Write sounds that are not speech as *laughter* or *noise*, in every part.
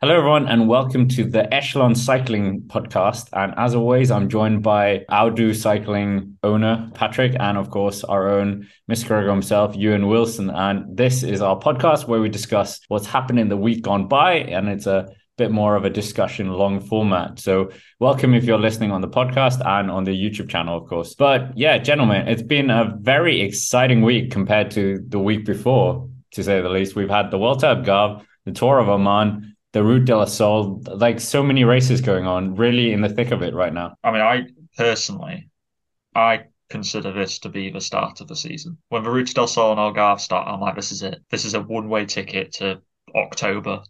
Hello, everyone, and welcome to the Echelon Cycling Podcast. And as always, I'm joined by Outdo Cycling owner Patrick, and of course, our own Mr. Gregor himself, Ewan Wilson. And this is our podcast where we discuss what's happened in the week gone by, and it's a bit more of a discussion long format. So, welcome if you're listening on the podcast and on the YouTube channel, of course. But yeah, gentlemen, it's been a very exciting week compared to the week before, to say the least. We've had the World Cup Gov, the Tour of Oman the Route de la Sole, like so many races going on, really in the thick of it right now. I mean, I personally, I consider this to be the start of the season. When the Route del Sol and Algarve start, I'm like, this is it. This is a one-way ticket to October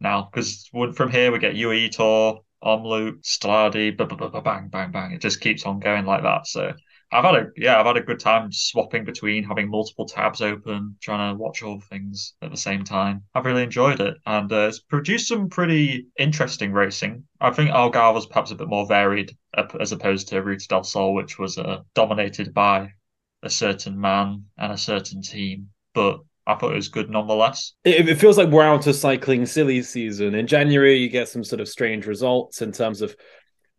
now, because from here we get UAE Tour, Omloop, Strade, bang, bang, bang. It just keeps on going like that. So I've had a yeah, I've had a good time swapping between having multiple tabs open, trying to watch all things at the same time. I've really enjoyed it, and uh, it's produced some pretty interesting racing. I think Algarve was perhaps a bit more varied as opposed to Ruta del Sol, which was uh, dominated by a certain man and a certain team. But I thought it was good nonetheless. It, it, feels like we're out of cycling silly season. In January, you get some sort of strange results in terms of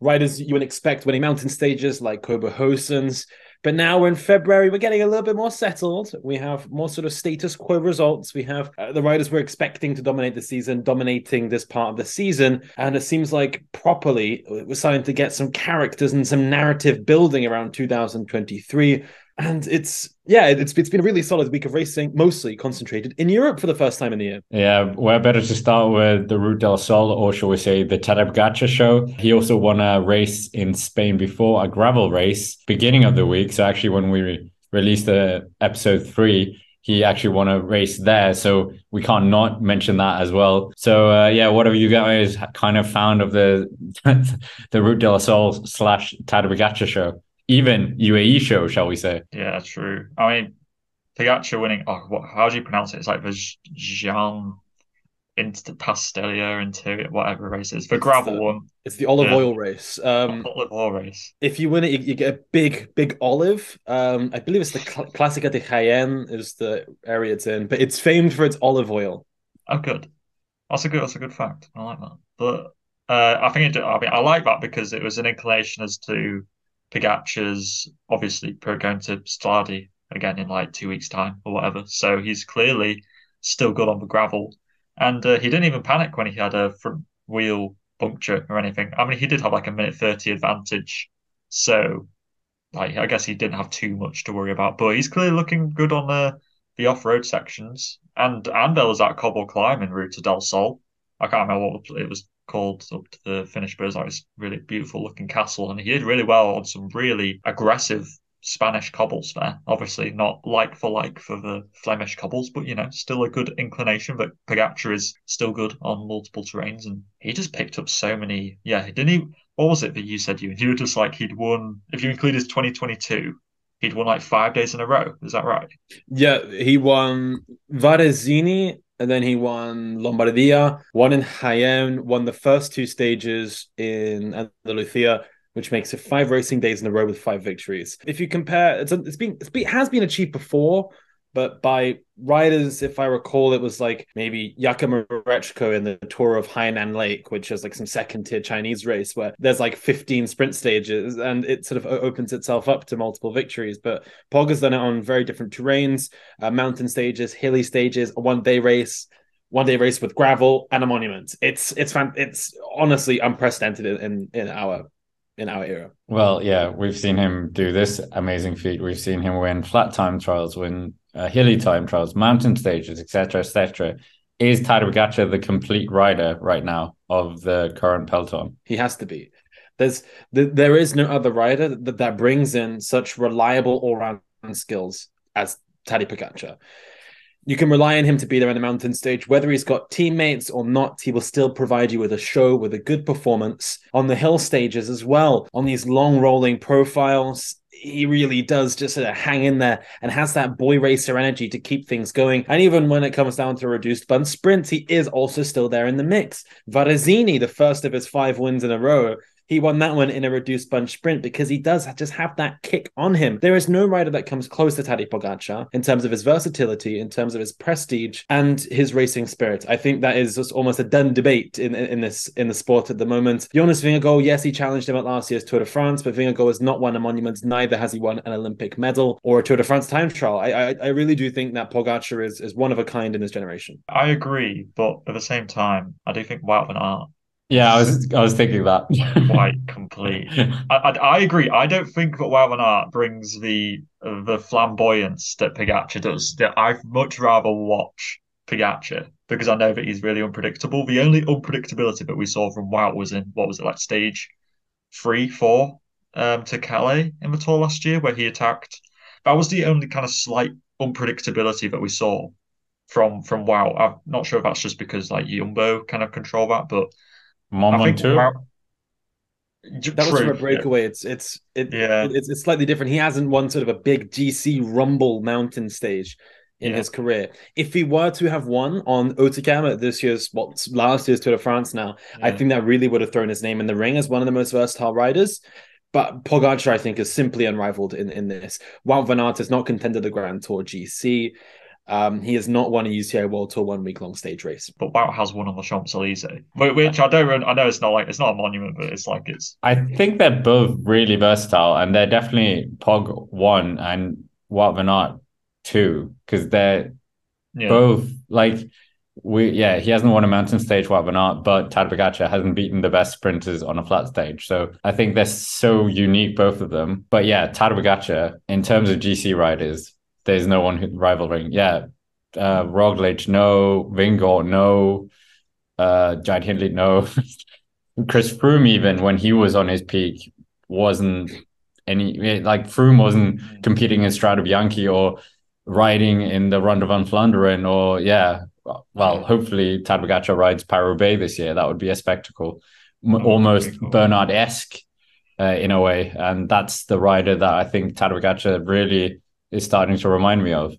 riders you would expect winning mountain stages like Kobe Goossens. But now we're in February, we're getting a little bit more settled. We have more sort of status quo results. We have uh, the riders we're expecting to dominate the season, dominating this part of the season. And it seems like properly we're starting to get some characters and some narrative building around 2023 and it's yeah, it's it's been a really solid week of racing, mostly concentrated in Europe for the first time in the year. Yeah, where better to start with the Route del Sol, or shall we say the Tadej Pogacar show. He also won a race in Spain before a gravel race, beginning of the week. So actually, when we released the episode three, he actually won a race there. So we can't not mention that as well. So uh, yeah, what have you guys kind of found of the *laughs* the Route del Sol slash Tadej Pogacar show? Even UAE show, shall we say? Yeah, true. I mean, Pogacar winning. Oh, what, how do you pronounce it? It's like the Jean Interpastelia Interior, whatever race is. The it's gravel the, one. It's the olive yeah. oil race. Um, *laughs* olive oil race. If you win it, you, you, get a big, big olive. Um, I believe it's the Cl- Clásica de Jaén is the area it's in, but it's famed for its olive oil. Oh, good. That's a good. That's a good fact. I like that. But uh, I think it. I mean, I like that because it was an inclination as to Pogacar's obviously going to Strade again in like two weeks' time or whatever. So he's clearly still good on the gravel. And uh, he didn't even panic when he had a front wheel puncture or anything. I mean, he did have like a minute 30 advantage. So, like, I guess he didn't have too much to worry about. But he's clearly looking good on the, the off road sections. And and there was that cobble climb in Ruta del Sol. I can't remember what it was called up to the finish, but like this really beautiful looking castle. And he did really well on some really aggressive Spanish cobbles there. Obviously, not like for like for the Flemish cobbles, but you know, still a good inclination. But Pogacar is still good on multiple terrains, and he just picked up so many. Yeah, didn't he? What was it that you said you? You were just like he'd won. If you include his 2022, he'd won like five days in a row. Is that right? Yeah, he won Varesine and then he won Lombardia, won in Jaén, won the first two stages in Andalusia, which makes it five racing days in a row with five victories. If you compare, it's, it's been, it's been has been achieved before, but by riders, if I recall, it was like maybe Jakob Mareczko in the Tour of Hainan Lake, which is like some second tier Chinese race where there's like 15 sprint stages and it sort of opens itself up to multiple victories. But Pog has done it on very different terrains, uh, mountain stages, hilly stages, a one day race. One day race with gravel and a monument. It's it's fan- it's honestly unprecedented in in our in our era. Well, yeah, we've seen him do this amazing feat. We've seen him win flat time trials, win uh, hilly time trials, mountain stages, etc., etc. Is Tadej Pogacar the complete rider right now of the current peloton? He has to be. There's there is no other rider that, that brings in such reliable all round skills as Tadej Pogacar. You can rely on him to be there on the mountain stage, whether he's got teammates or not. He will still provide you with a show, with a good performance on the hill stages as well. On these long rolling profiles, he really does just sort of hang in there and has that boy racer energy to keep things going. And even when it comes down to reduced bun sprints, he is also still there in the mix. Varesine, the first of his five wins in a row, He won that one in a reduced bunch sprint because he does just have that kick on him. There is no rider that comes close to Tadej Pogacar in terms of his versatility, in terms of his prestige, and his racing spirit. I think that is just almost a done debate in, in this in the sport at the moment. Jonas Vingegaard, yes, he challenged him at last year's Tour de France, but Vingegaard has not won a monument. Neither has he won an Olympic medal or a Tour de France time trial. I I, I really do think that Pogacar is is one of a kind in this generation. I agree, but at the same time, I do think Wout van Aert yeah, I was I was thinking that. *laughs* quite complete. I, I, I agree. I don't think that Wout van Aert brings the the flamboyance that Pogacar does. That I'd much rather watch Pogacar because I know that he's really unpredictable. The only unpredictability that we saw from Wout was in what was it like stage three, four um, to Calais in the tour last year where he attacked. That was the only kind of slight unpredictability that we saw from from Wout. I'm not sure if that's just because like Jumbo kind of control that, but Moment too. Wow. That True, was from a breakaway. Yeah. It's it's it, yeah. It, it's it's slightly different. He hasn't won sort of a big GC Rumble mountain stage in yeah. his career. If he were to have won on Hautacam at this year's, well, last year's Tour de France now, yeah. I think that really would have thrown his name in the ring as one of the most versatile riders. But Pogacar, I think, is simply unrivaled in, in this. Wout van Aert has not contended the Grand Tour GC. Um, he has not won a UCI World Tour one week long stage race. But Wout has won on the Champs Elysees, which I don't. I know it's not like it's not a monument, but it's like it's. I think they're both really versatile, and they're definitely Pog one and Wout van Aert two because they're yeah. both like we. Yeah, he hasn't won a mountain stage, Wout van Aert, but Tadej Pogacar hasn't beaten the best sprinters on a flat stage. So I think they're so unique, both of them. But yeah, Tadej Pogacar in terms of GC riders there's no one who rivaling. Yeah, uh, Roglic, no. Vingegaard, no. Uh, Jai Hindley, no. *laughs* Chris Froome, even when he was on his peak, wasn't any like Froome wasn't competing in Strade Bianche or riding in the Ronde van Vlaanderen or yeah. Well, hopefully Tad rides Paris Bay this year. That would be a spectacle, oh, almost cool. Bernard esque uh, in a way, and that's the rider that I think Tad really is starting to remind me of.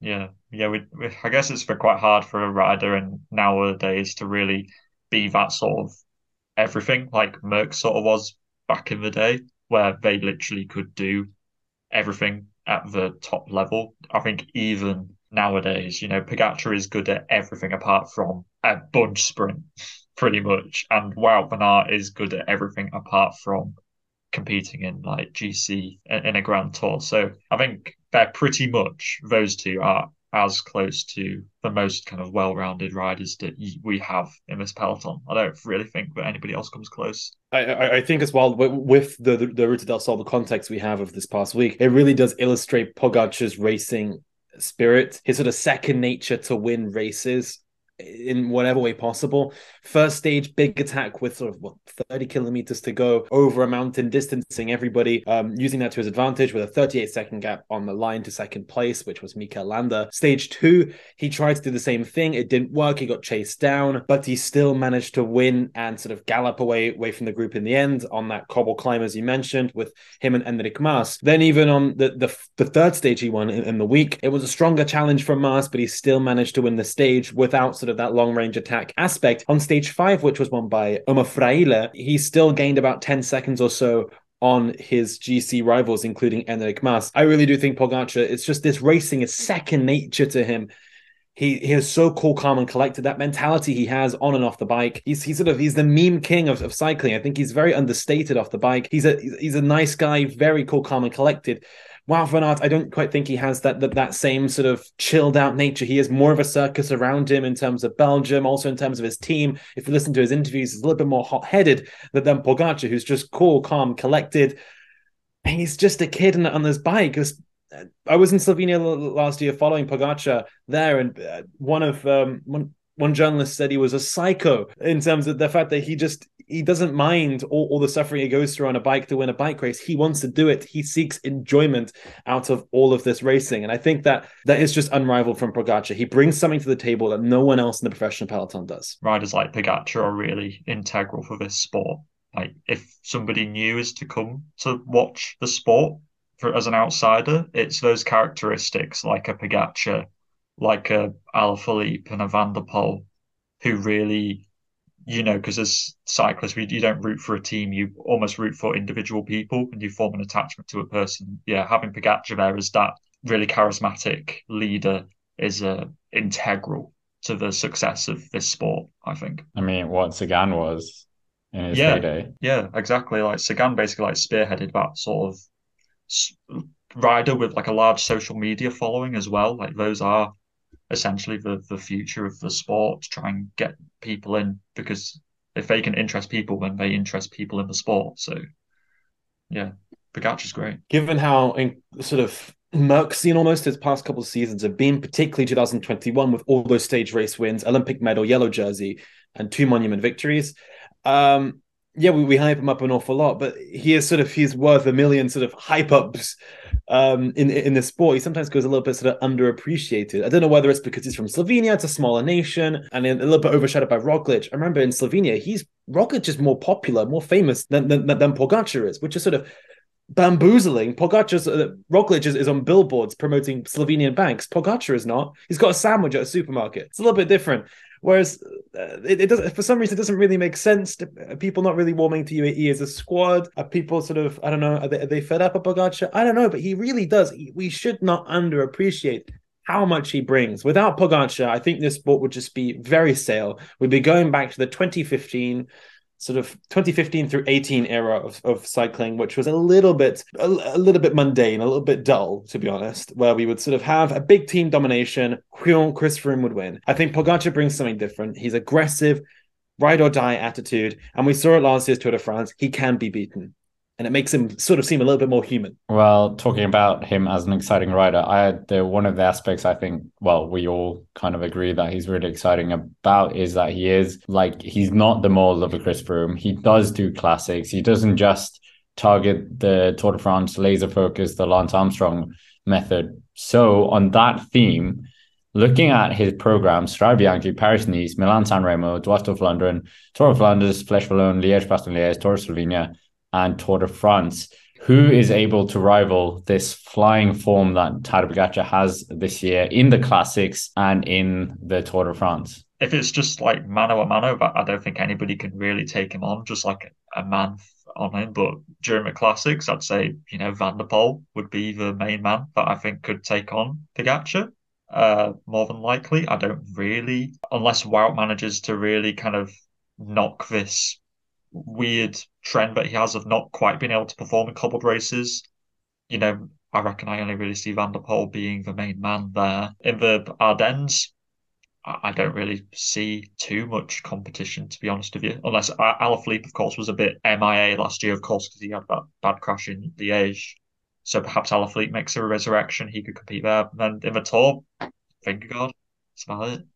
Yeah, yeah. We, we, I guess it's been quite hard for a rider in nowadays to really be that sort of everything like Merckx sort of was back in the day, where they literally could do everything at the top level. I think even nowadays, you know, Pogacar is good at everything apart from a bunch sprint, *laughs* pretty much, and Wout van Aert is good at everything apart from competing in like GC in a Grand Tour. So I think they're pretty much those two are as close to the most kind of well-rounded riders that we have in this peloton. I don't really think that anybody else comes close. I, I think as well with the the, the Ruta del Sol, the context we have of this past week, it really does illustrate Pogacar's racing spirit, his sort of second nature to win races in whatever way possible. First stage, big attack with sort of what 30 kilometers to go over a mountain, distancing everybody, um, using that to his advantage with a 38 second gap on the line to second place, which was Mikel Landa. Stage two, he tried to do the same thing. It didn't work. He got chased down, but he still managed to win and sort of gallop away away from the group in the end on that cobble climb, as you mentioned, with him and Enric Mas. Then even on the the, the third stage he won in, in the week, it was a stronger challenge from Mas, but he still managed to win the stage without sort of that long range attack aspect. On stage five, which was won by Omar Fraile, he still gained about 10 seconds or so on his GC rivals, including Enric Mas. I really do think Pogacar, it's just this racing is second nature to him. He, he is so cool, calm, and collected. That mentality he has on and off the bike. He's he's sort of he's the meme king of, of cycling. I think he's very understated off the bike. He's a he's a nice guy, very cool, calm, and collected. Wout van Aert, I don't quite think he has that, that that same sort of chilled out nature. He is more of a circus around him in terms of Belgium, also in terms of his team. If you listen to his interviews, he's a little bit more hot headed than Pogacar, who's just cool, calm, collected. He's just a kid on, on this bike. I was in Slovenia last year following Pogacar there, and uh, one of um, one one journalist said he was a psycho in terms of the fact that he just he doesn't mind all, all the suffering he goes through on a bike to win a bike race. He wants to do it. He seeks enjoyment out of all of this racing, and I think that that is just unrivaled from Pogacar. He brings something to the table that no one else in the professional peloton does. Riders like Pogacar are really integral for this sport. Like if somebody new is to come to watch the sport for, as an outsider, it's those characteristics like a Pogacar like a Alaphilippe and a Van der Poel who really you know, because as cyclists, we, you don't root for a team, you almost root for individual people and you form an attachment to a person. Yeah, having Pogacar there as that really charismatic leader is uh, integral to the success of this sport, I think. I mean, what Sagan was in his yeah, heyday. Yeah, exactly. Like Sagan basically like spearheaded that sort of rider with like a large social media following as well. Like those are essentially the the future of the sport to try and get people in because if they can interest people, then they interest people in the sport. So yeah, is great. Given how in, sort of Merckxian almost his past couple of seasons have been, particularly 2021 with all those stage race wins, Olympic medal, yellow jersey, and two monument victories. Um, yeah, we, we hype him up an awful lot, but he is sort of he's worth a million sort of hype ups um, in in the sport. He sometimes goes a little bit sort of underappreciated. I don't know whether it's because he's from Slovenia, it's a smaller nation, and a little bit overshadowed by Roglic. I remember in Slovenia, he's Roglic is more popular, more famous than than, than Pogacar is, which is sort of bamboozling. Pogacar's uh, Roglic is, is on billboards promoting Slovenian banks. Pogacar is not. He's got a sandwich at a supermarket. It's a little bit different. Whereas uh, it, it doesn't, for some reason, it doesn't really make sense. To, uh, people not really warming to UAE as a squad. Are people sort of, I don't know, are they, are they fed up with Pogacar? I don't know, but he really does. We should not underappreciate how much he brings. Without Pogacar, I think this sport would just be very stale. We'd be going back to the 2015 sort of 2015 through 18 era of, of cycling, which was a little bit a, a, little bit mundane, a little bit dull, to be honest, where we would sort of have a big team domination. Chris Froome would win. I think Pogacar brings something different. He's aggressive, ride or die attitude, and we saw it last year's Tour de France. He can be beaten and it makes him sort of seem a little bit more human. Well, talking about him as an exciting rider, I the one of the aspects I think, well, we all kind of agree that he's really exciting about is that he is like he's not the mold of a Chris Froome. He does do classics. He doesn't just target the Tour de France laser focus, the Lance Armstrong method. So on that theme, looking at his program, Strade Paris Nice, Milan San Remo, Duatto Flandern, Tour of Flanders, Flèche Wallonne, Liège Bastogne Liège, Tour of Slovenia and Tour de France. Who is able to rival this flying form that Tadej Pogacar has this year in the classics and in the Tour de France? If it's just like mano a mano, but I don't think anybody can really take him on, just like a man on him. But during the classics, I'd say you know Van der Poel would be the main man that I think could take on Pogacar. Uh, more than likely, I don't really, unless Wout manages to really kind of knock this weird trend that he has of not quite being able to perform in cobbled races. You know, I reckon I only really see Van der Poel being the main man there. In the Ardennes, I don't really see too much competition, to be honest with you. Unless Alaphilippe, of course, was a bit MIA last year, of course, because he had that bad crash in Liège. So perhaps Alaphilippe makes a resurrection. He could compete there. And then in the Tour, Vingegaard, that's about it.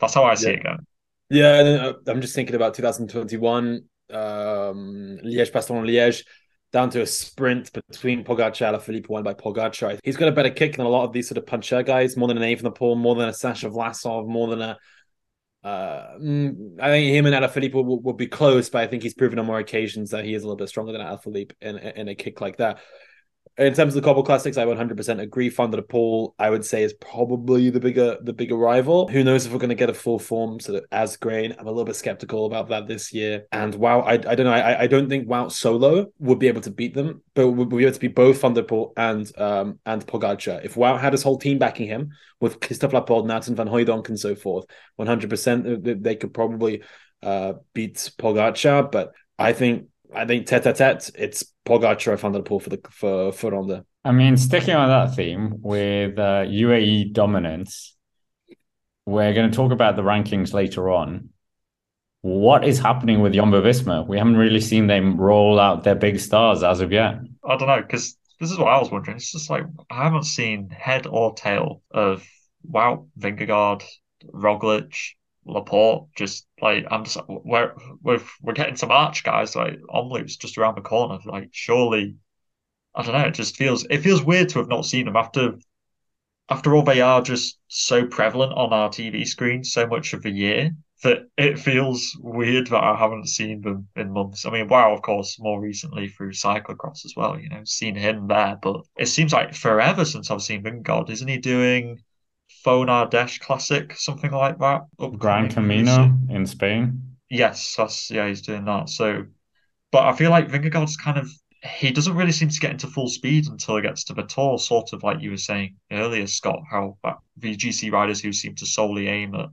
That's how I see yeah. it going. Yeah, uh, I'm just thinking about 2021, um, Liège, Bastogne, Liège, down to a sprint between Pogacar and Philippe, won by Pogacar. He's got a better kick than a lot of these sort of puncher guys, more than an Evenepoel, more than a Sacha Vlasov, more than a. Uh, mm, I think him and Alaphilippe will, will, be close, but I think he's proven on more occasions that he is a little bit stronger than Alaphilippe in, in a kick like that in terms of the Cobble Classics, I 100% agree. Van der Poel, I would say, is probably the bigger the bigger rival. Who knows if we're going to get a full form sort of as grain? I'm a little bit skeptical about that this year. And wow, I, I don't know. I, I don't think Wout solo would be able to beat them, but would be able to be both Van der Poel and um and Pogacar. If Wout had his whole team backing him with Christophe Laporte, Nathan Van Hooydonk, and so forth, 100% they could probably uh, beat Pogacar. But I think I think tete a tete, it's Pogacar Van der Poel for the for for Ronde. I mean, sticking on that theme with uh, UAE dominance, we're going to talk about the rankings later on. What is happening with Jumbo Visma? We haven't really seen them roll out their big stars as of yet. I don't know because this is what I was wondering. It's just like I haven't seen head or tail of Wout, Vingegaard, Roglic, Laporte. Just like I'm just we're we're we're getting to March, guys. Like Omloop's just around the corner. Like surely, I don't know. It just feels it feels weird to have not seen them after after all they are just so prevalent on our TV screen so much of the year that it feels weird that I haven't seen them in months. I mean, wow, of course, more recently through cyclocross as well, you know, seen him there, but it seems like forever since I've seen Vingegaard. Isn't he doing Faun Ardèche Classic, something like that. Gran Camino in Spain. Yes, that's yeah, he's doing that. So, but I feel like Vingegaard's kind of he doesn't really seem to get into full speed until he gets to the tour, sort of like you were saying earlier, Scott, how uh, VGC riders who seem to solely aim at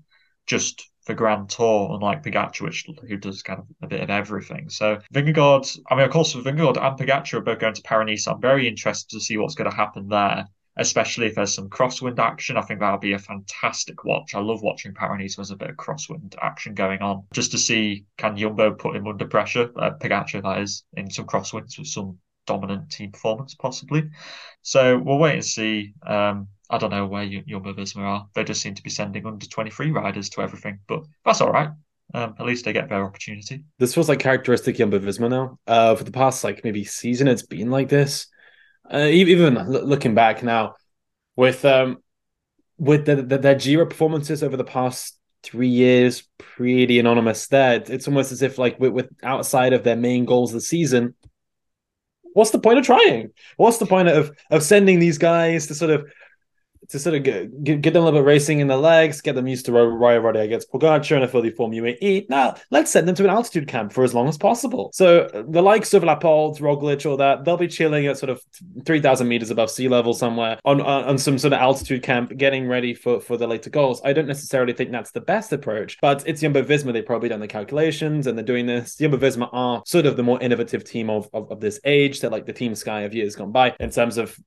just the Grand Tour, unlike Pogacar, which who does kind of a bit of everything. So Vingegaard, I mean, of course, Vingegaard and Pogacar are both going to Paris. I'm very interested to see what's going to happen there especially if there's some crosswind action. I think that'll be a fantastic watch. I love watching Paris There's a bit of crosswind action going on, just to see can Jumbo put him under pressure, uh, Pogacar that is, in some crosswinds with some dominant team performance possibly. So we'll wait and see. Um, I don't know where Jumbo Visma are. They just seem to be sending under 23 riders to everything, but that's all right. Um, at least they get their opportunity. This feels like characteristic Jumbo Visma now. Uh, for the past like maybe season, it's been like this. Uh, even looking back now, with um, with the, the, their Giro performances over the past three years, pretty anonymous. There, it's almost as if like with, with outside of their main goals of the season, what's the point of trying? What's the point of of sending these guys to sort of to sort of get, get, them a little bit racing in the legs, get them used to Roya Roddy against Pogacar in a fully formed UAE. Now, let's send them to an altitude camp for as long as possible. So the likes of Laporte, Roglic, all that, they'll be chilling at sort of 3,000 meters above sea level somewhere on, on, on some sort of altitude camp, getting ready for, for the later goals. I don't necessarily think that's the best approach, but it's Jumbo Visma. They've probably done the calculations and they're doing this. Jumbo Visma are sort of the more innovative team of, of, of this age. They're like the team Sky of years gone by in terms of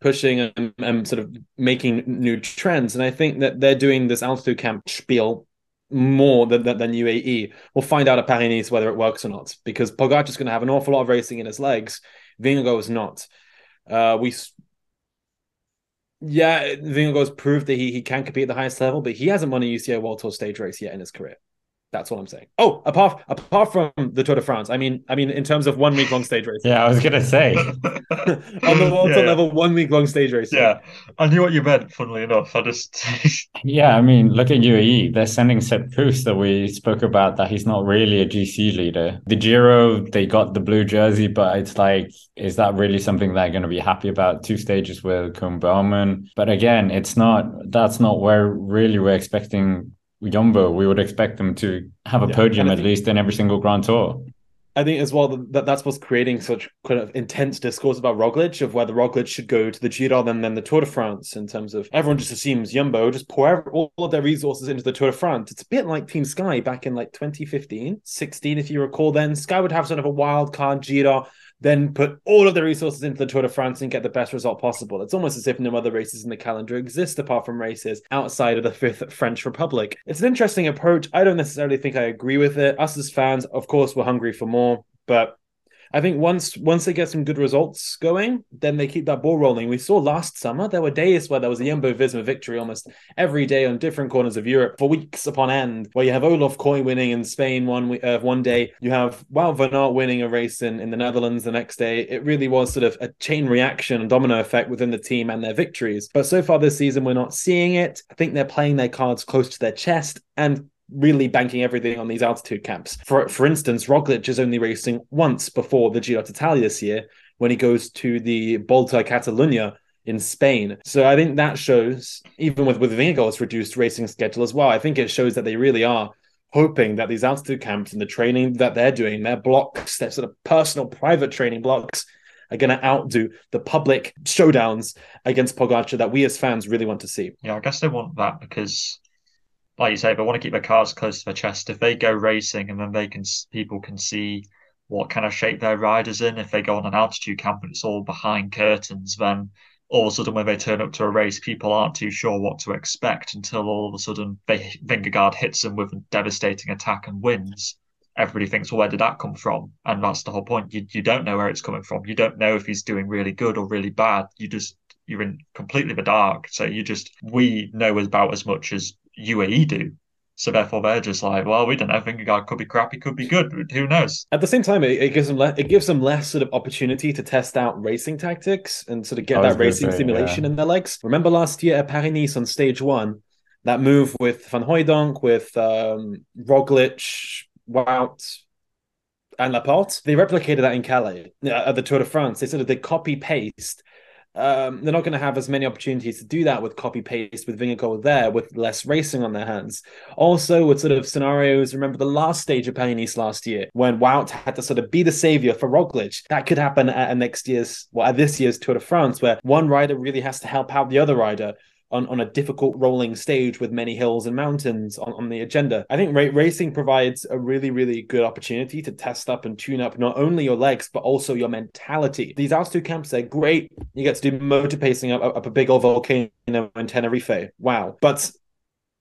pushing and, and, sort of making new trends. And I think that they're doing this altitude camp spiel more than, than, than UAE. We'll find out at Paris Nice whether it works or not because Pogacar is going to have an awful lot of racing in his legs. Vingegaard is not. Uh, we yeah, Vingegaard's proved that he, he can compete at the highest level, but he hasn't won a UCI World Tour stage race yet in his career. That's what I'm saying. Oh, apart apart from the Tour de France, I mean, I mean, in terms of one week long stage race. yeah, I was gonna say *laughs* on the World yeah, yeah. level, one week long stage race. Yeah, I knew what you meant. Funnily enough, I just. *laughs* yeah, I mean, look at UAE. They're sending Sepp Kuss that we spoke about that he's not really a GC leader. The Giro, they got the blue jersey, but it's like, is that really something they're going to be happy about? Two stages with Koen Bouwman, but again, it's not. That's not where really we're expecting Jumbo, we would expect them to have a yeah, podium at least in every single Grand Tour. I think as well that that's what's creating such kind of intense discourse about Roglic of whether Roglic should go to the Giro and then the Tour de France in terms of everyone just assumes Jumbo just pour all of their resources into the Tour de France. It's a bit like Team Sky back in like 2015, 16, if you recall. Then Sky would have sort of a wild card Giro then put all of the resources into the Tour de France and get the best result possible. It's almost as if no other races in the calendar exist apart from races outside of the Fifth French Republic. It's an interesting approach. I don't necessarily think I agree with it. Us as fans, of course, we're hungry for more, but I think once once they get some good results going, then they keep that ball rolling. We saw last summer there were days where there was a Jumbo Visma victory almost every day on different corners of Europe for weeks upon end. Where you have Olav Kooij winning in Spain one uh, one day, you have Wout van Aert winning a race in, in the Netherlands the next day. It really was sort of a chain reaction and domino effect within the team and their victories. But so far this season, we're not seeing it. I think they're playing their cards close to their chest and really banking everything on these altitude camps. For for instance, Roglic is only racing once before the Giro d'Italia this year when he goes to the Volta Catalunya in Spain. So I think that shows, even with with Vingegaard's reduced racing schedule as well, I think it shows that they really are hoping that these altitude camps and the training that they're doing, their blocks, their sort of personal private training blocks, are going to outdo the public showdowns against Pogacar that we as fans really want to see. Yeah, I guess they want that because like you say, they want to keep their cards close to their chest. If they go racing and then they can, people can see what kind of shape their riders in. If they go on an altitude camp and it's all behind curtains, then all of a sudden when they turn up to a race, people aren't too sure what to expect until all of a sudden they, Vingegaard hits them with a devastating attack and wins. Everybody thinks, well, where did that come from? And that's the whole point. You you don't know where it's coming from. You don't know if he's doing really good or really bad. You just you're in completely the dark. So you just we know about as much as UAE do. So therefore, they're just like, well, we don't know. Vingegaard could be crappy, could be good. Who knows? At the same time, it, it gives them le- it gives them less sort of opportunity to test out racing tactics and sort of get that racing say, simulation yeah. in their legs. Remember last year at Paris Nice on stage one, that move with Van Hooydonk, with um, Roglic, Wout, and Laporte. They replicated that in Calais uh, at the Tour de France. They sort of they copy paste um, they're not going to have as many opportunities to do that with copy paste with Vingegaard there with less racing on their hands. Also, with sort of scenarios, remember the last stage of Paris last year when Wout had to sort of be the savior for Roglic. That could happen at next year's, well, at this year's Tour de France, where one rider really has to help out the other rider on, on a difficult rolling stage with many hills and mountains on, on the agenda. I think ra- racing provides a really, really good opportunity to test up and tune up not only your legs, but also your mentality. These altitude camps, they're great. You get to do motor pacing up, up a big old volcano in Tenerife. Wow. But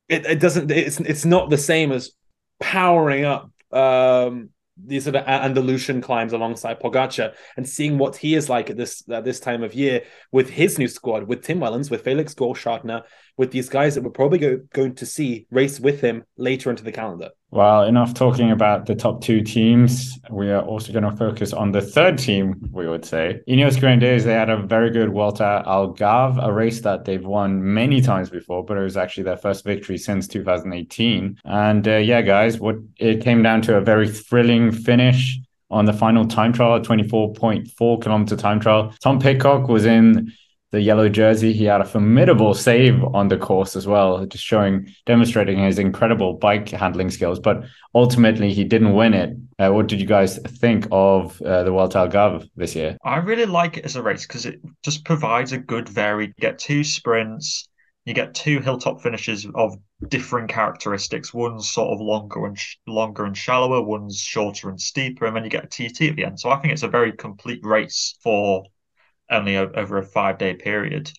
it, it doesn't, it's, it's not the same as powering up um, these sort of Andalusian climbs alongside Pogacar and seeing what he is like at this at this time of year with his new squad, with Tim Wellens, with Felix Großschartner, with these guys that we're probably go, going to see race with him later into the calendar. Well, enough talking about the top two teams. We are also going to focus on the third team, we would say. Ineos Grenadiers, they had a very good Vuelta Algarve, a race that they've won many times before, but it was actually their first victory since 2018. And uh, yeah, guys, what it came down to a very thrilling finish on the final time trial, 24.4 kilometer time trial. Tom Pidcock was in the yellow jersey. He had a formidable save on the course as well, just showing, demonstrating his incredible bike handling skills. But ultimately, he didn't win it. Uh, what did you guys think of uh, the Vuelta Algarve this year? I really like it as a race because it just provides a good varied. You get two sprints, you get two hilltop finishes of differing characteristics. One's sort of longer and sh- longer and shallower, one's shorter and steeper, and then you get a TT at the end. So I think it's a very complete race for only over a five day period.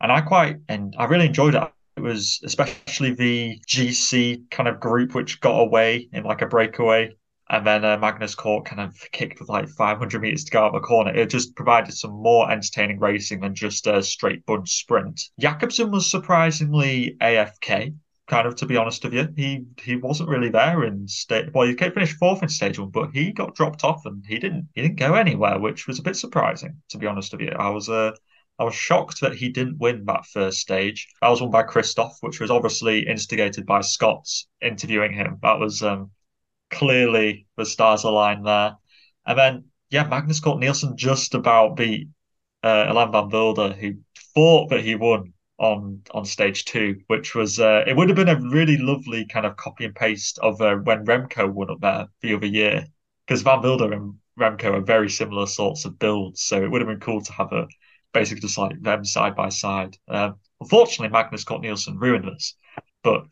And I quite and I really enjoyed it. It was especially the GC kind of group which got away in like a breakaway. And then uh, Magnus Cort kind of kicked with like 500 meters to go out the corner. It just provided some more entertaining racing than just a straight bunch sprint. Jakobsen was surprisingly AFK kind of to be honest with you. He he wasn't really there in stage. Well, he finished fourth in stage one, but he got dropped off and he didn't he didn't go anywhere, which was a bit surprising to be honest with you. I was uh I was shocked that he didn't win that first stage. That was won by Kristoff, which was obviously instigated by Scott's interviewing him. That was um, clearly the stars aligned there. And then, yeah, Magnus Cort Nielsen just about beat uh, Ilan van Wilder, who thought that he won on on stage two, which was uh, it would have been a really lovely kind of copy and paste of uh, when Remco won up there the other year, because Van Wilder and Remco are very similar sorts of builds, so it would have been cool to have a basically just like them side by side. Um, unfortunately, Magnus Cort Nielsen ruined this, but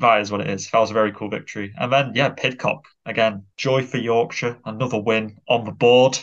that is what it is. That was a very cool victory. And then, yeah, Pidcock again, joy for Yorkshire, another win on the board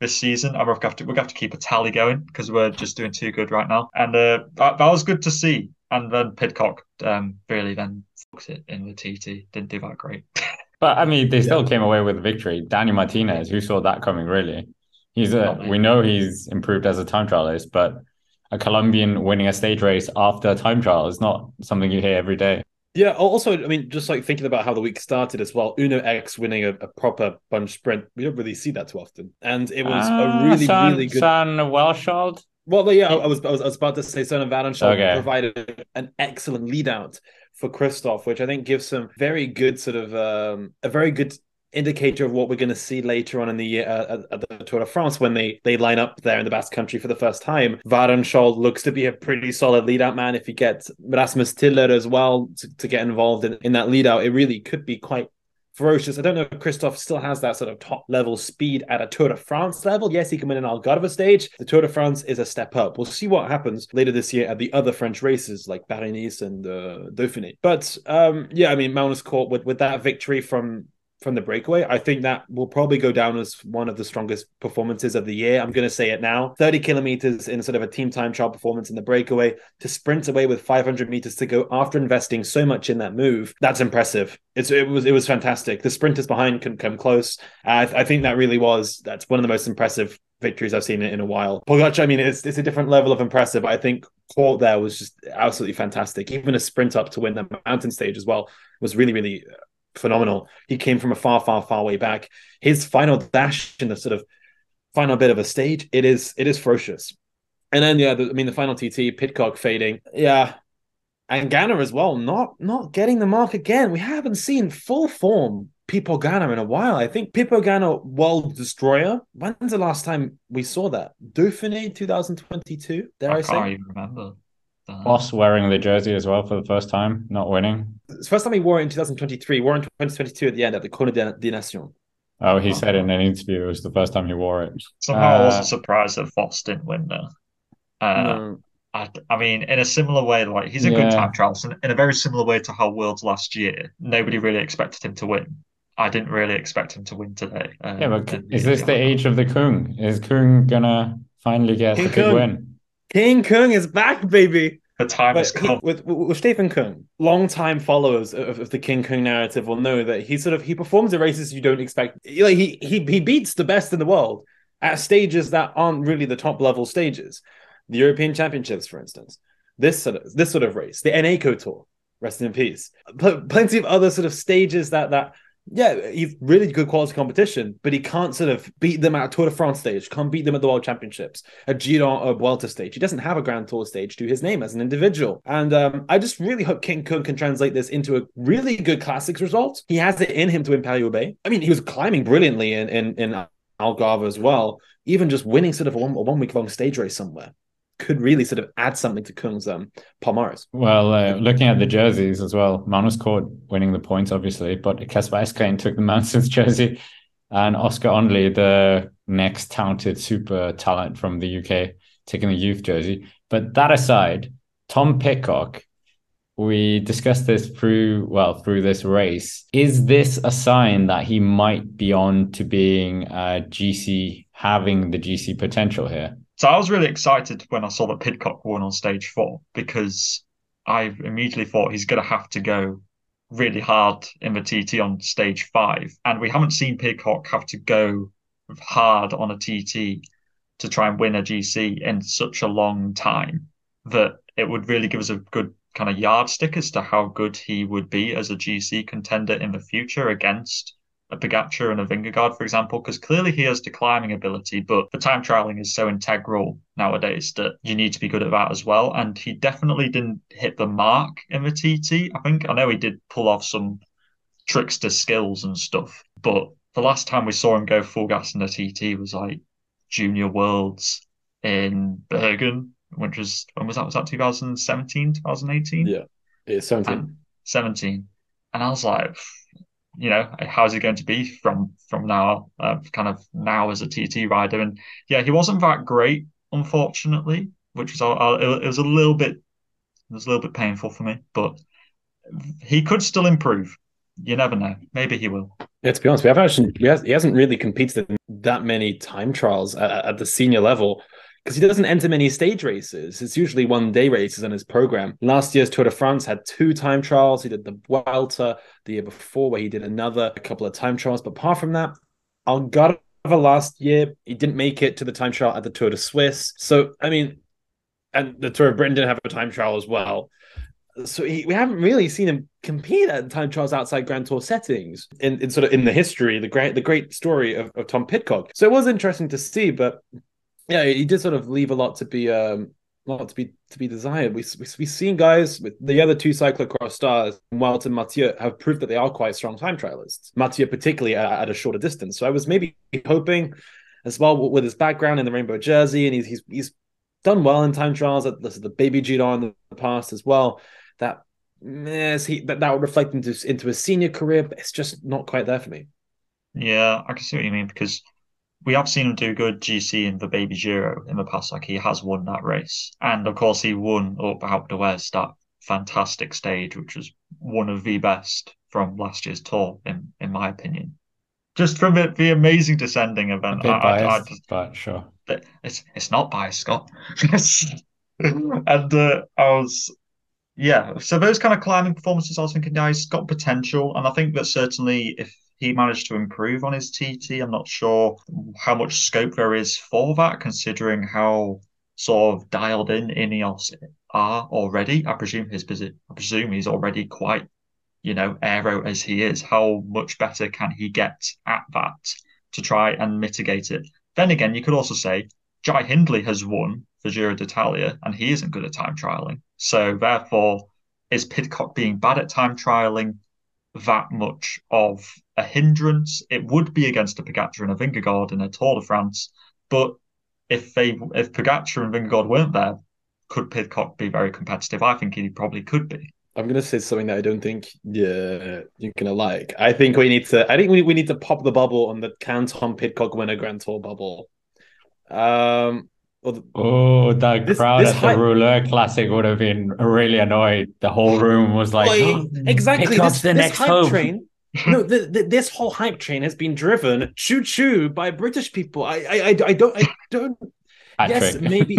this season. And we're going to have to, we're going to, have to keep a tally going because we're just doing too good right now. And uh, that, that was good to see. And then Pidcock um, really then fucked it in the TT. Didn't do that great. *laughs* but I mean, they still yeah. came away with a victory. Danny Martinez, who saw that coming, really? He's a, we know he's improved as a time trialist, but a Colombian winning a stage race after a time trial is not something you hear every day. Yeah. Also, I mean, just like thinking about how the week started as well. Uno X winning a, a proper bunch sprint. We don't really see that too often, and it was a ah, really, San, really good. San Welshald. Well, yeah, I was, I was, I was about to say Søren Wærenskjold okay. provided an excellent lead out for Kristoff, which I think gives some very good sort of um, a very good indicator of what we're going to see later on in the year uh, at the Tour de France when they they line up there in the Basque Country for the first time. Wærenskjold looks to be a pretty solid lead out man. If you get Rasmus Tiller as well to, to get involved in, in that lead out, it really could be quite ferocious. I don't know if Kristoff still has that sort of top level speed at a Tour de France level. Yes, he can win an Algarve stage. The Tour de France is a step up. We'll see what happens later this year at the other French races like Paris Nice and uh, Dauphiné. But um, yeah, I mean, Magnus Cort with with that victory from from the breakaway. I think that will probably go down as one of the strongest performances of the year. I'm going to say it now 30 kilometers in sort of a team time trial performance in the breakaway to sprint away with 500 meters to go after investing so much in that move. That's impressive. It's, it was it was fantastic. The sprinters behind couldn't come close. I, I think that really was that's one of the most impressive victories I've seen in a while. Pogacar, I mean, it's it's a different level of impressive. I think Cort there was just absolutely fantastic. Even a sprint up to win the mountain stage as well was really, really phenomenal. He came from a far, far, far way back. His final dash in the sort of final bit of a stage, it is it is ferocious. And then yeah, the, I mean the final TT, Pidcock fading, yeah, and Ganna as well, not not getting the mark again. We haven't seen full form Pippo Ganna in a while. I think Pippo Ganna World Destroyer. When's the last time we saw that? Dauphiné 2022. Dare I, I say? even remember. Uh, Foss wearing the jersey as well for the first time, not winning. It's the first time he wore it in 2023. Wore it in 2022 at the end at the Chrono des Nation. Oh, he Oh. said in an interview it was the first time he wore it. somehow I Uh, wasn't surprised that Foss didn't win though. Uh, No. I, I mean, in a similar way, like he's a good time trialist, and in a very similar way to how Worlds last year, nobody really expected him to win. I didn't really expect him to win today. Um, Yeah, but and- is this the age of the Kung? Is Kung gonna finally get King the big Kung. win? King Kung is back, baby. The time But has come. with, with with Stephen Kung, long-time followers of, of the King Kung narrative will know that he sort of he performs at races you don't expect. Like he he he beats the best in the world at stages that aren't really the top level stages, the European Championships, for instance. This sort of this sort of race, the NACO Tour, rest in peace. Pl- plenty of other sort of stages that that yeah, he's really good quality competition, but he can't sort of beat them at Tour de France stage, can't beat them at the World Championships, a Giro or Vuelta stage. He doesn't have a Grand Tour stage to his name as an individual. And um, I just really hope King Kung can translate this into a really good classics result. He has it in him to win Paris-Roubaix. I mean, he was climbing brilliantly in in, in Algarve as well. Even just winning sort of a one, a one week long stage race somewhere could really sort of add something to Kung's um, Palmares. Well, uh, looking at the jerseys as well, Magnus Cort winning the points, obviously, but Kesper Eskrein took the *laughs* Manson's jersey, and Oscar Onley, the next talented super talent from the UK, taking the youth jersey. But that aside, Tom Pidcock, we discussed this through well through this race. Is this a sign that he might be on to being a GC, having the GC potential here? So I was really excited when I saw that Pidcock won on stage four because I immediately thought he's going to have to go really hard in the TT on stage five. And we haven't seen Pidcock have to go hard on a TT to try and win a GC in such a long time that it would really give us a good kind of yardstick as to how good he would be as a GC contender in the future against a Pogacar and a Vingegaard, for example, because clearly he has the climbing ability, but the time trialing is so integral nowadays that you need to be good at that as well. And he definitely didn't hit the mark in the TT. I think I know he did pull off some trickster skills and stuff, but the last time we saw him go full gas in the TT was like Junior Worlds in Bergen, which was when was that? Was that 2017, 2018? Yeah, it's 17. and 17 and i was like you know how's he going to be from from now uh, kind of now as a tt rider? And yeah he wasn't that great unfortunately which was uh, it was a little bit it was a little bit painful for me but he could still improve. You never know. Maybe he will. Yeah, to be honest, we haven't actually, we has, he hasn't really competed in that many time trials at, at the senior level because he doesn't enter many stage races. It's usually one day races in his program. Last year's Tour de France had two time trials. He did the Vuelta the year before, where he did another couple of time trials. But apart from that, Algarve last year, he didn't make it to the time trial at the Tour de Suisse. So, I mean, and the Tour of Britain didn't have a time trial as well so he, we haven't really seen him compete at time trials outside Grand Tour settings in, in sort of in the history, the great the great story of, of Tom Pidcock. So it was interesting to see, but yeah, he did sort of leave a lot to be um lot to be to be desired. We we we've seen guys with the other two cyclocross stars, Wout and Mathieu, have proved that they are quite strong time trialists. Mathieu particularly at, at a shorter distance. So I was maybe hoping as well with his background in the rainbow jersey, and he's he's he's done well in time trials at the, the baby Giro in the past as well that yes, he that, that would reflect into into his senior career, but it's just not quite there for me. Yeah, I can see what you mean because we have seen him do good GC in the Baby Giro in the past. Like he has won that race, and of course he won up Alpe d'Huez that fantastic stage, which was one of the best from last year's tour, in in my opinion. Just from the, the amazing descending event, I, I, I just, but sure. it's it's not biased, Scott. *laughs* and uh, I was yeah, so those kind of climbing performances, I was thinking, yeah, he's got potential, and I think that certainly if he managed to improve on his TT, I'm not sure how much scope there is for that, considering how sort of dialed in Ineos are already. I presume his I presume he's already quite, you know, aero as he is. How much better can he get at that to try and mitigate it? Then again, you could also say Jai Hindley has won the Giro d'Italia, and he isn't good at time trialing. So therefore, is Pidcock being bad at time trialing? That much of a hindrance. It would be against a Pogacar and a Vingegaard in a Tour de France, but if they if Pogacar and Vingegaard weren't there, could Pidcock be very competitive? I think he probably could be. I'm gonna say something that I don't think yeah, you're gonna like. I think we need to. I think we, we need to pop the bubble on the Canton Pidcock winner Grand Tour bubble. Um. Oh, that this, crowd this at the Rouleur Classic would have been really annoyed. The whole room was like, oh, exactly. This, the this next hype hope. train. *laughs* no, the, the, this whole hype train has been driven choo choo by British people. I, I, I, I don't, I don't. yes, maybe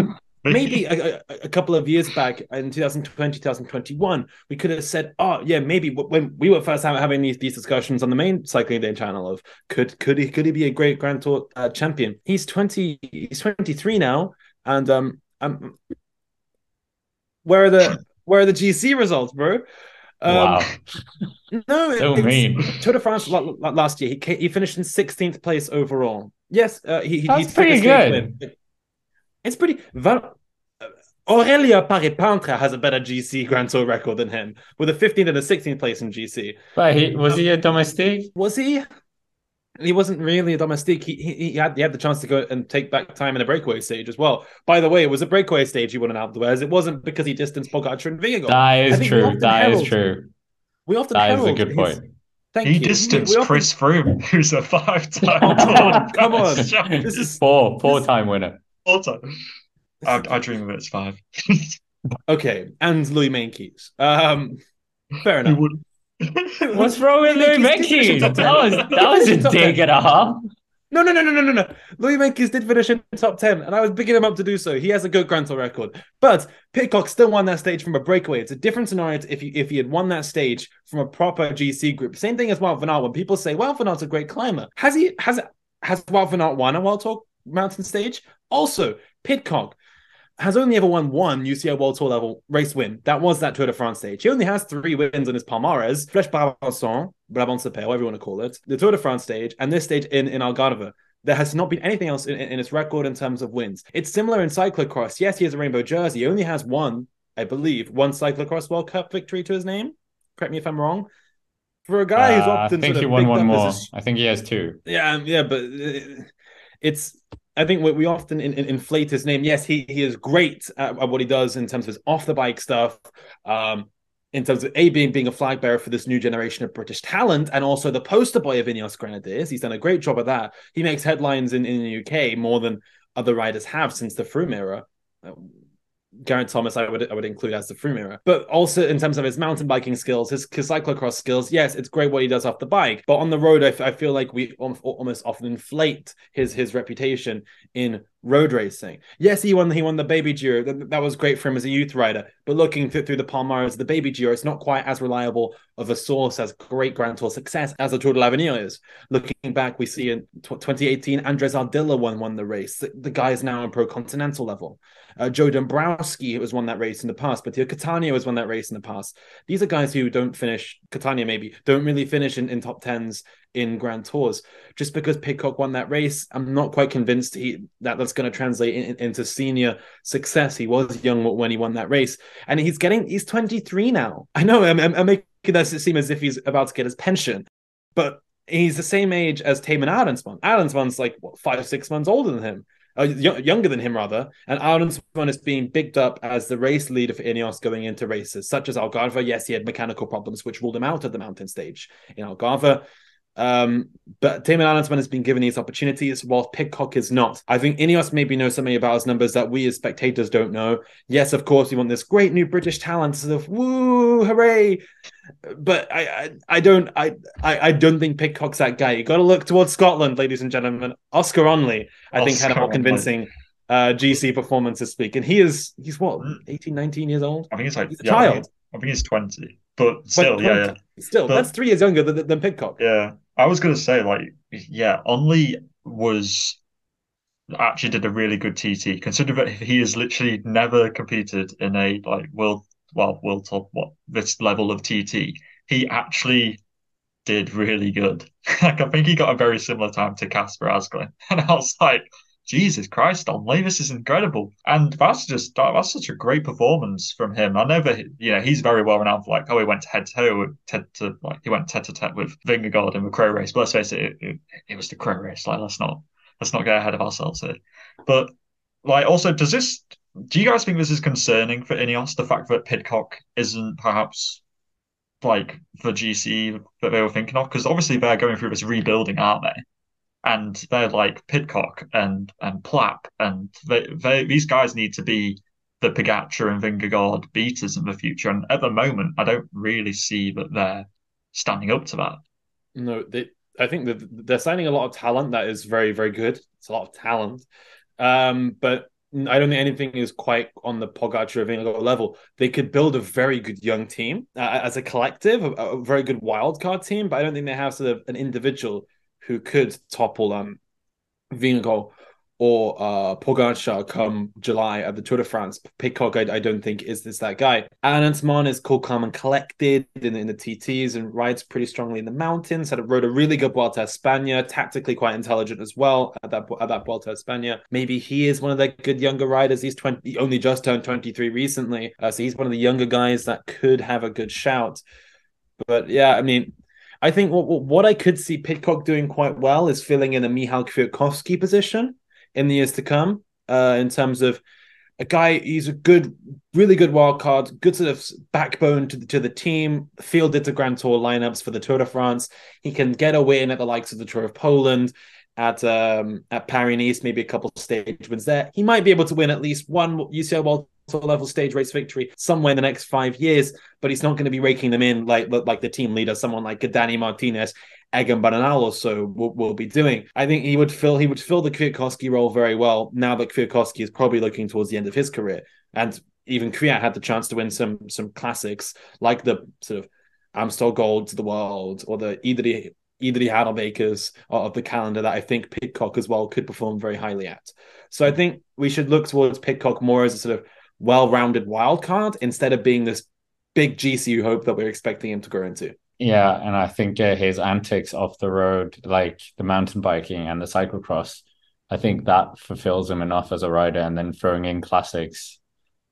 maybe *laughs* a, a, couple of years back in 2020 2021 we could have said oh yeah maybe when we were first having these, these discussions on the main cycling day channel of could could he could he be a great grand tour uh, champion he's 20 he's 23 now and um um where are the where are the gc results bro um, wow. *laughs* no, so mean. Tour de France last year, he he finished in 16th place overall. Yes, uh, he, That's pretty good. It's pretty. Aurélien Paré-Peintre has a better GC Grand Tour record than him, with a 15th and a 16th place in GC. But he was he a domestique? Was he? He wasn't really a domestique. He, he, he had he had the chance to go and take back time in a breakaway stage as well. By the way, it was a breakaway stage he won an Alpe d'Huez. It wasn't because he distanced Pogacar and Vingegaard. That is true. That is true. We often that is a good point. His, Thank he you. distanced often... Chris Froome, who's a five-time. oh, *laughs* come on, come on. *laughs* This is four, four-time winner. Four time. I, I dream of it as five. *laughs* okay, and Louis Meintjes. Um, fair enough. *laughs* What's wrong with Louis Meintjes? That was that was a dig and a half. No, no, no, no, no, no, no. Louis Meintjes did finish in top 10, and I was bigging him up to do so. He has a good Grand Tour record. But Pidcock still won that stage from a breakaway. It's a different scenario if he, if he had won that stage from a proper GC group. Same thing as Wout van Aert. When people say, Wout van Aert's a great climber. Has he, has, has Wout van Aert won a World Tour mountain stage? Also, Pidcock has only ever won one UCI World Tour level race win. That was that Tour de France stage. He only has three wins in his palmarès: Flèche Brabançon, Brabant whatever you want to call it, the Tour de France stage, and this stage in in Algarve. There has not been anything else in, in his record in terms of wins. It's similar in cyclocross. Yes, he has a rainbow jersey. He only has one, I believe, one cyclocross World Cup victory to his name. Correct me if I'm wrong. For a guy uh, who's often I think he won one more. I think he has two. Yeah, yeah, but uh, it's I think we, we often in, in, inflate his name. Yes, he he is great at, at, what he does in terms of his off the bike stuff. Um, in terms of a being being a flag bearer for this new generation of British talent, and also the poster boy of Ineos Grenadiers. He's done a great job of that. He makes headlines in, in the UK more than other riders have since the Froome era. Geraint Thomas, I would I would include as the Froome era, but also in terms of his mountain biking skills, his, his cyclocross skills. Yes, it's great what he does off the bike, but on the road, I, I feel like we almost often inflate his his reputation in road racing. Yes, he won he won the Baby Giro. That, that was great for him as a youth rider. But looking through, the Palmares, the Baby Giro, it's not quite as reliable of a source as great Grand Tour success as the Tour de l'Avenir is. Looking back, we see in 2018, Andres Ardila won won the race. The, the guy is now on pro continental level. Uh, Joe Dombrowski has won that race in the past, but Cattaneo has won that race in the past. These are guys who don't finish, Cattaneo maybe, don't really finish in, in top tens in Grand Tours. Just because Pidcock won that race, I'm not quite convinced he that that's going to translate in, into senior success. He was young when he won that race, and he's getting he's 23 now. I know I'm, I'm making that seem as if he's about to get his pension, but he's the same age as Thymen Arensman. Arensman's like what, five six months older than him uh, younger than him rather, and Arensman is being bigged up as the race leader for Ineos going into races such as Algarve. Yes, he had mechanical problems which ruled him out of the mountain stage in Algarve. Um, but Thymen Arensman has been given these opportunities, whilst Pidcock is not. I think Ineos maybe knows something about his numbers that we as spectators don't know. Yes, of course, we want this great new British talent, sort of woo, hooray! But I, I, I don't, I, I, I don't think Pidcock's that guy. You got to look towards Scotland, ladies and gentlemen. Oscar Onley, I Oscar think, had a more convincing. Uh, GC performance this week, and he is he's what 18, 19 years old. I think he's like he's a yeah, child. I think he's twenty, but still, but, yeah, yeah. Still, but, that's three years younger than, than Pidcock. Yeah, I was gonna say like yeah, Onley was actually did a really good TT. Consider that he has literally never competed in a like world well world top what this level of TT. He actually did really good. *laughs* like I think he got a very similar time to Casper Asgreen, *laughs* and I was like, Jesus Christ, Don This is incredible. And that's just that's such a great performance from him. I know that you know he's very well renowned for like oh he went head to head to like he went head to head with Vingegaard in the CRO Race. But let's face it, it, it, it was the CRO Race. Like let's not let's not get ahead of ourselves here. But like also does this do you guys think this is concerning for Ineos, the fact that Pidcock isn't perhaps like the GC that they were thinking of? Because obviously they're going through this rebuilding, aren't they? And they're like Pidcock and and Plapp, and they, they, these guys need to be the Pogacar and Vingegaard beaters in the future. And at the moment, I don't really see that they're standing up to that. No, they, I think that they're signing a lot of talent that is very, very good. It's a lot of talent, um, but I don't think anything is quite on the Pogacar Vingegaard level. They could build a very good young team uh, as a collective, a, a very good wildcard team, but I don't think they have sort of an individual who could topple um Vingegaard or uh Pogacar come July at the Tour de France. Pidcock, I, I don't think is this that guy. Arensman is cool, calm and collected in, in the TTs and rides pretty strongly in the mountains. Had a, rode a really good Vuelta a España, tactically quite intelligent as well at that at that Vuelta España. Maybe he is one of the good younger riders. He's twenty, only just turned twenty three recently, uh, so he's one of the younger guys that could have a good shout. But yeah, I mean I think what, what I could see Pidcock doing quite well is filling in a Michał Kwiatkowski position in the years to come. Uh, in terms of a guy, he's a good, really good wild card, good sort of backbone to the, to the team. Fielded to Grand Tour lineups for the Tour de France. He can get a win at the likes of the Tour of Poland at um, at Paris Nice, maybe a couple stage wins there. He might be able to win at least one UCI World level stage race victory somewhere in the next five years, but he's not going to be raking them in like like the team leader, someone like Danny Martinez, Egan Bernal also will, will, be doing. I think he would fill he would fill the Kwiatkowski role very well now that Kwiatkowski is probably looking towards the end of his career. And even Kwiat had the chance to win some some classics like the sort of Amstel Gold to the world or the Idri Idri Harelbekers of the calendar that I think Pidcock as well could perform very highly at. So I think we should look towards Pidcock more as a sort of well-rounded wild card instead of being this big GCU hope that we're expecting him to grow into. Yeah, and I think uh, his antics off the road, like the mountain biking and the cyclocross, I think that fulfills him enough as a rider. And then throwing in classics,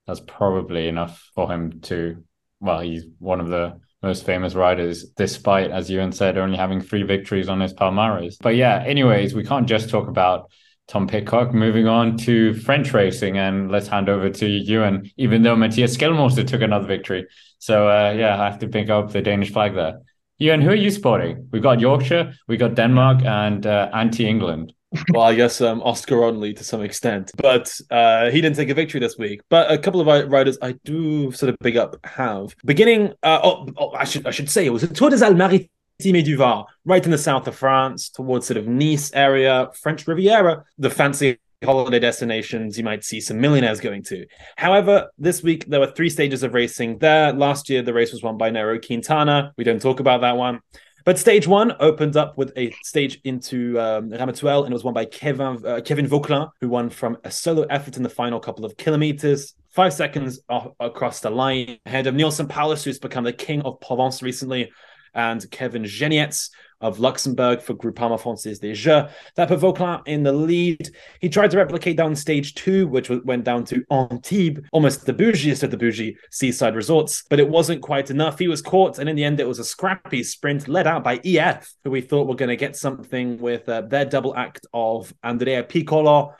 that's probably enough for him to. Well, he's one of the most famous riders, despite, as Ewan said, only having three victories on his Palmares. But yeah, anyways, we can't just talk about Tom Pidcock. Moving on to French racing, and let's hand over to you. And even though Matthias Skjelmose took another victory. So, uh, yeah, I have to pick up the Danish flag there. Ewan, who are you supporting? We've got Yorkshire, we've got Denmark, and uh, anti England. *laughs* well, I guess um, Oscar Onley to some extent, but uh, he didn't take a victory this week. But a couple of riders I do sort of big up have. Beginning, uh, oh, oh, I should I should say it was a Tour des Alpes Maritime du Var, right in the south of France, towards sort of Nice area, French Riviera, the fancy holiday destinations you might see some millionaires going to. However, this week there were three stages of racing there. Last year, the race was won by Nairo Quintana. We don't talk about that one. But stage one opened up with a stage into um, Ramatuelle and it was won by Kevin, uh, Kevin Vauquelin, who won from a solo effort in the final couple of kilometers. Five seconds off, across the line ahead of Neilson Powless, who's become the king of Provence recently, and Kevin Geniets of Luxembourg for Groupama Française des Jeux. That put Vauquelin in the lead. He tried to replicate down stage two, which went down to Antibes, almost the bougiest of the bougie seaside resorts, but it wasn't quite enough. He was caught, and in the end, it was a scrappy sprint led out by EF, who we thought were going to get something with uh, their double act of Andrea Piccolo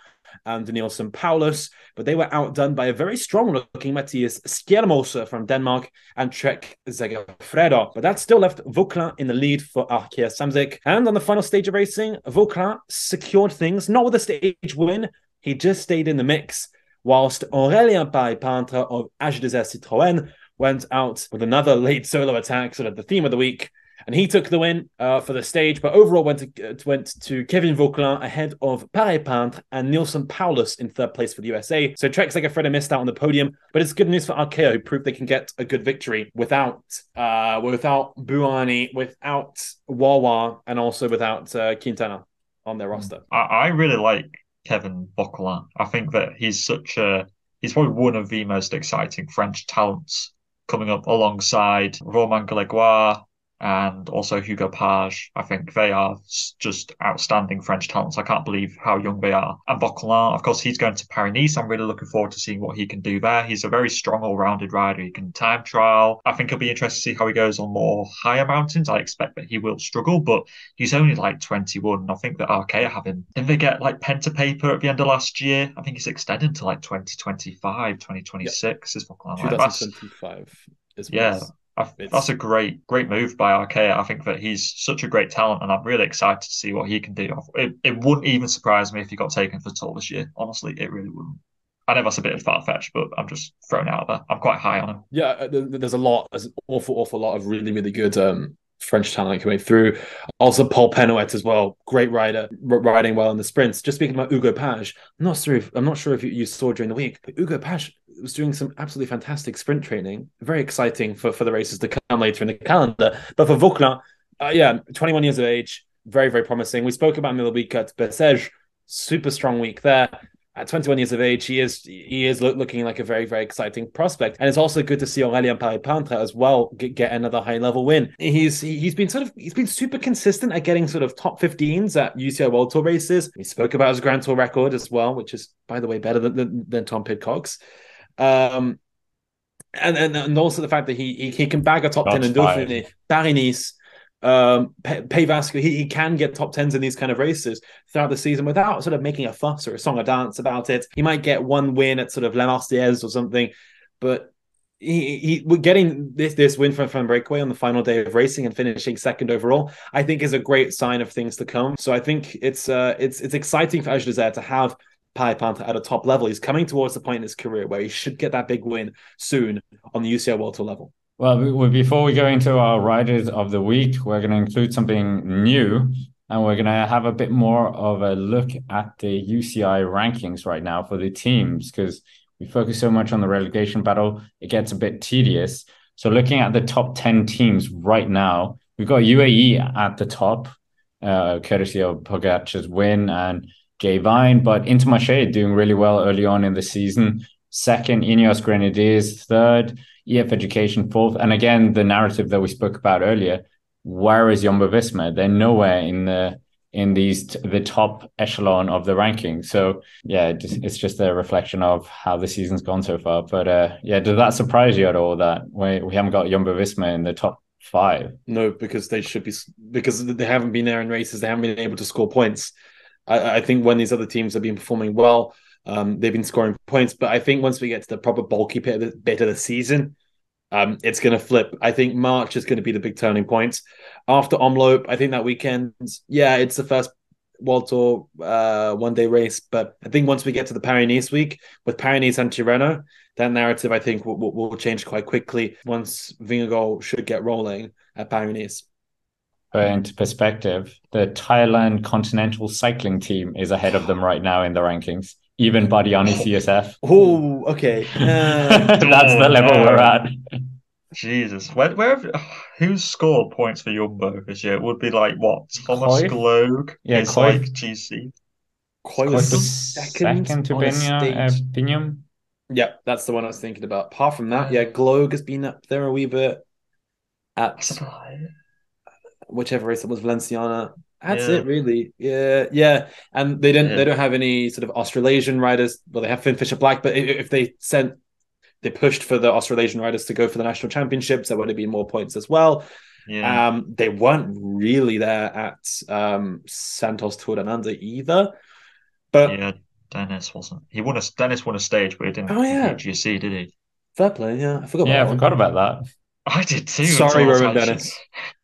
and Neilson Powless, but they were outdone by a very strong looking Matthias Skjelmose from Denmark and Trek Segafredo. But that still left Vauquelin in the lead for Arkea Samsic. And on the final stage of racing, Vauquelin secured things, not with a stage win, he just stayed in the mix, whilst Aurélien Paré-Peintre of AG2R Citroën went out with another late solo attack, sort of the theme of the week and he took the win uh, for the stage, but overall went to uh, went to Kevin Vauquelin ahead of Paré-Peintre and Neilson Powless in third place for the USA. So Trek Segafredo missed out on the podium, but it's good news for Arkea, who proved they can get a good victory without uh, without Bouhanni, without Wawa, and also without uh, Quintana on their roster. I, I really like Kevin Vauquelin. I think that he's such a he's probably one of the most exciting French talents coming up alongside Romain Grégoire and also Hugo Page. I think they are just outstanding French talents. I can't believe how young they are. And Vauquelin, of course, he's going to Paris Nice. I'm really looking forward to seeing what he can do there. He's a very strong, all rounded rider. He can time trial. I think it'll be interesting to see how he goes on more higher mountains. I expect that he will struggle, but he's only like 21. And I think that Arkea have him. Didn't they get like pen to paper at the end of last year? I think he's extended to like 2025, 2026 yep. is Vauquelin. 2025. is yeah, I, that's a great, great move by Arkea. I think that he's such a great talent, and I'm really excited to see what he can do. It, it wouldn't even surprise me if he got taken for tour this year. Honestly, it really wouldn't. I know that's a bit of far fetched, but I'm just thrown out there. I'm quite high on him. Yeah, uh, there's a lot, there's an awful, awful lot of really, really good um, French talent coming through. Also, Paul Penhoët as well, great rider, riding well in the sprints. Just speaking about Hugo Page, I'm not sure if I'm not sure if you, you saw during the week, but Hugo Page was doing some absolutely fantastic sprint training. Very exciting for, for the races to come later in the calendar. But for Vauquelin, uh, yeah, 21 years of age, very, very promising. We spoke about at Bessèges, super strong week there. At 21 years of age, he is he is look, looking like a very very exciting prospect, and it's also good to see Aurélien Paré-Peintre as well get, get another high level win. He's he's been sort of he's been super consistent at getting sort of top 15s at UCI World Tour races. We spoke about his Grand Tour record as well, which is by the way better than than, than Tom Pidcock's. Um, and, and and also the fact that he he, he can bag a top That's 10 in Dauphiné, Paris Nice, um, Pays Basque, he, he can get top 10s in these kind of races throughout the season without sort of making a fuss or a song or dance about it. He might get one win at sort of La Marseillaise or something, but he, he getting this this win from, from breakaway on the final day of racing and finishing second overall, I think is a great sign of things to come. So I think it's uh it's it's exciting for Age to have Paré-Peintre at a top level. He's coming towards the point in his career where he should get that big win soon on the UCI World Tour level. Well, before we go into our riders of the week, we're going to include something new and we're going to have a bit more of a look at the UCI rankings right now for the teams because we focus so much on the relegation battle, it gets a bit tedious. So, looking at the top 10 teams right now, we've got UAE at the top, uh, courtesy of Pogacar's win and Jay Vine, but Intermarché doing really well early on in the season. Second, Ineos Grenadiers, third, EF Education, fourth. And again, the narrative that we spoke about earlier, where is Jumbo Visma? They're nowhere in the in these the top echelon of the ranking. So yeah, it's just a reflection of how the season's gone so far. But uh, yeah, does that surprise you at all that we, we haven't got Jumbo Visma in the top five? No, because they should be because they haven't been there in races. They haven't been able to score points. I, I think when these other teams have been performing well, um, they've been scoring points. But I think once we get to the proper bulky bit of the, bit of the season, um, it's going to flip. I think March is going to be the big turning point. After Omloop, I think that weekend, yeah, it's the first World Tour uh, one day race. But I think once we get to the Paris week with Paris and Tirreno, that narrative I think will, will, change quite quickly once Vingegaard should get rolling at Paris into perspective, the Thailand Continental Cycling Team is ahead of them right now in the rankings. Even Bardiani CSF. *laughs* Oh, okay. *laughs* Uh... That's the level we're at. Jesus, where, where have, who's scored points for Jumbo this year? It would be like what Thomas Kooij? Gloag yeah, is Kooij. like GC. Kooij was second, second to Biniam. Uh, Yeah, that's the one I was thinking about. Apart from that, yeah, Gloag has been up there a wee bit. At whichever race it was, Valenciana. That's yeah. it, really. Yeah, yeah. And they didn't. Yeah. They don't have any sort of Australasian riders. Well, they have Finn Fisher Black, but if they sent, they pushed for the Australasian riders to go for the national championships, there would have been more points as well. Yeah. Um, they weren't really there at um, Santos Tour Down Under either. But yeah, Dennis wasn't. He won a Dennis won a stage, but he didn't. Oh yeah, GC did he? Fair play. Yeah, I forgot. Yeah, I forgot about that. I did too. Sorry, Rohan Dennis. *laughs*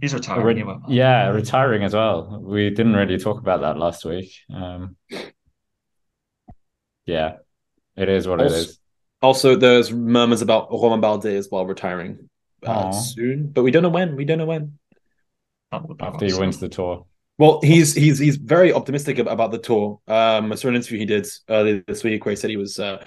He's retiring. Re- yeah, retiring as well. We didn't really talk about that last week. Um, yeah, it is what also, it is. Also, there's murmurs about Romain Bardet as well retiring uh, soon, but we don't know when. We don't know when. After he wins the tour. Well, he's he's he's very optimistic about the tour. Um, I saw an interview he did earlier this week where he said he was uh,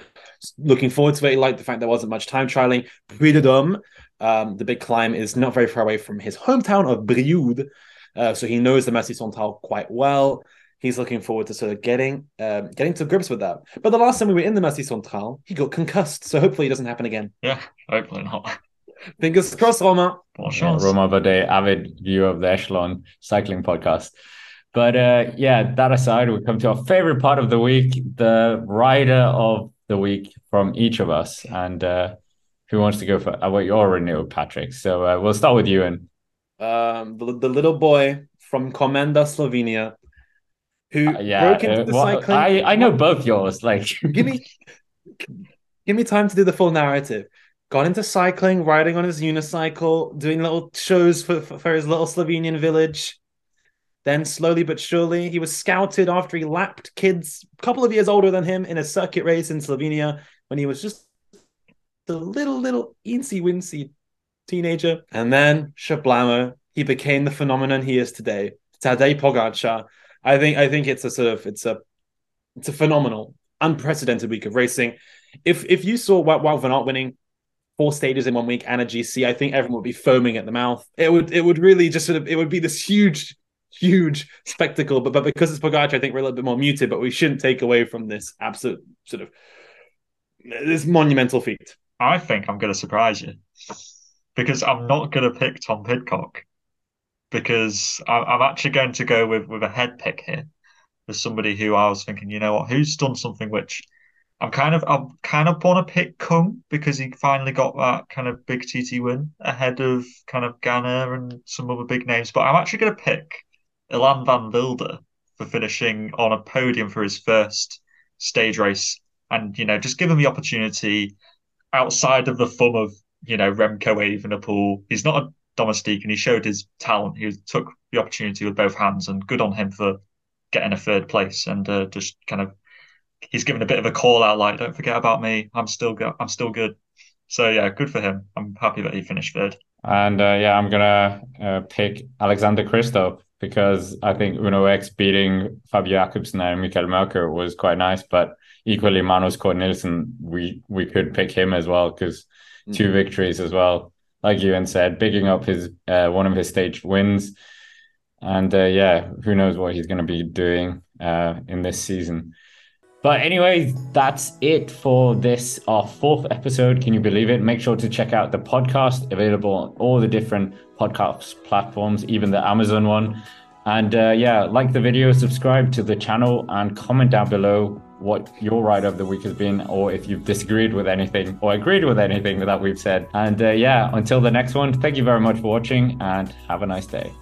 looking forward to it. He liked the fact there wasn't much time trialing. Puy de Dôme, um, the big climb is not very far away from his hometown of Brioude, uh, so he knows the Massif Central quite well. He's looking forward to sort of getting um, getting to grips with that. But the last time we were in the Massif Central, he got concussed, so hopefully it doesn't happen again. Yeah, hopefully not. *laughs* Fingers crossed, Romain. Yeah, Romain Bardet, avid viewer of the Echelon Cycling Podcast. But uh, yeah, that aside, we come to our favorite part of the week, the rider of the week from each of us. And uh, who wants to go for? Uh, well, you already know Patrick, so uh, we'll start with you. And um, the, the little boy from Komenda, Slovenia, who uh, yeah, broke into the well, cycling. I I know both yours. Like, *laughs* give me give me time to do the full narrative. Got into cycling, riding on his unicycle, doing little shows for, for, for his little Slovenian village. Then, slowly but surely, he was scouted after he lapped kids a couple of years older than him in a circuit race in Slovenia when he was just the little, little eensy wincy teenager. And then, Shablamo, he became the phenomenon he is today. Tadej Pogacar. I think I think it's a sort of it's a it's a phenomenal, unprecedented week of racing. If if you saw Wout van Aert winning four stages in one week and a GC, I think everyone would be foaming at the mouth. It would it would really just sort of it would be this huge huge spectacle. But but because it's Pogacar, I think we're a little bit more muted. But we shouldn't take away from this absolute sort of this monumental feat. I think I'm going to surprise you because I'm not going to pick Tom Pidcock because I'm actually going to go with with a head pick here. There's somebody who I was thinking, you know what, who's done something which I'm kind of I'm kind of want to pick Kung because he finally got that kind of big TT win ahead of kind of Ganna and some other big names. But I'm actually going to pick Ilan van Wilder for finishing on a podium for his first stage race, and you know just give him the opportunity outside of the fun of you know Remco Evenepoel. He's not a domestique, and he showed his talent. He took the opportunity with both hands, and good on him for getting a third place and uh, just kind of he's given a bit of a call out like don't forget about me i'm still good i'm still good so yeah good for him i'm happy that he finished third and uh, yeah i'm gonna uh, pick alexander kristoff because i think uno x beating fabio jakobsen and Mikkel Mørkøv was quite nice but equally Magnus Cort Nielsen we we could pick him as well because mm-hmm. two victories as well like Ewan said picking up his uh, one of his stage wins and uh, yeah who knows what he's going to be doing uh, in this season but anyway, that's it for this, our fourth episode. Can you believe it? Make sure to check out the podcast available on all the different podcast platforms, even the Amazon one. And uh, yeah, like the video, subscribe to the channel, and comment down below what your ride of the week has been, or if you've disagreed with anything or agreed with anything that we've said. And uh, yeah, until the next one, thank you very much for watching and have a nice day.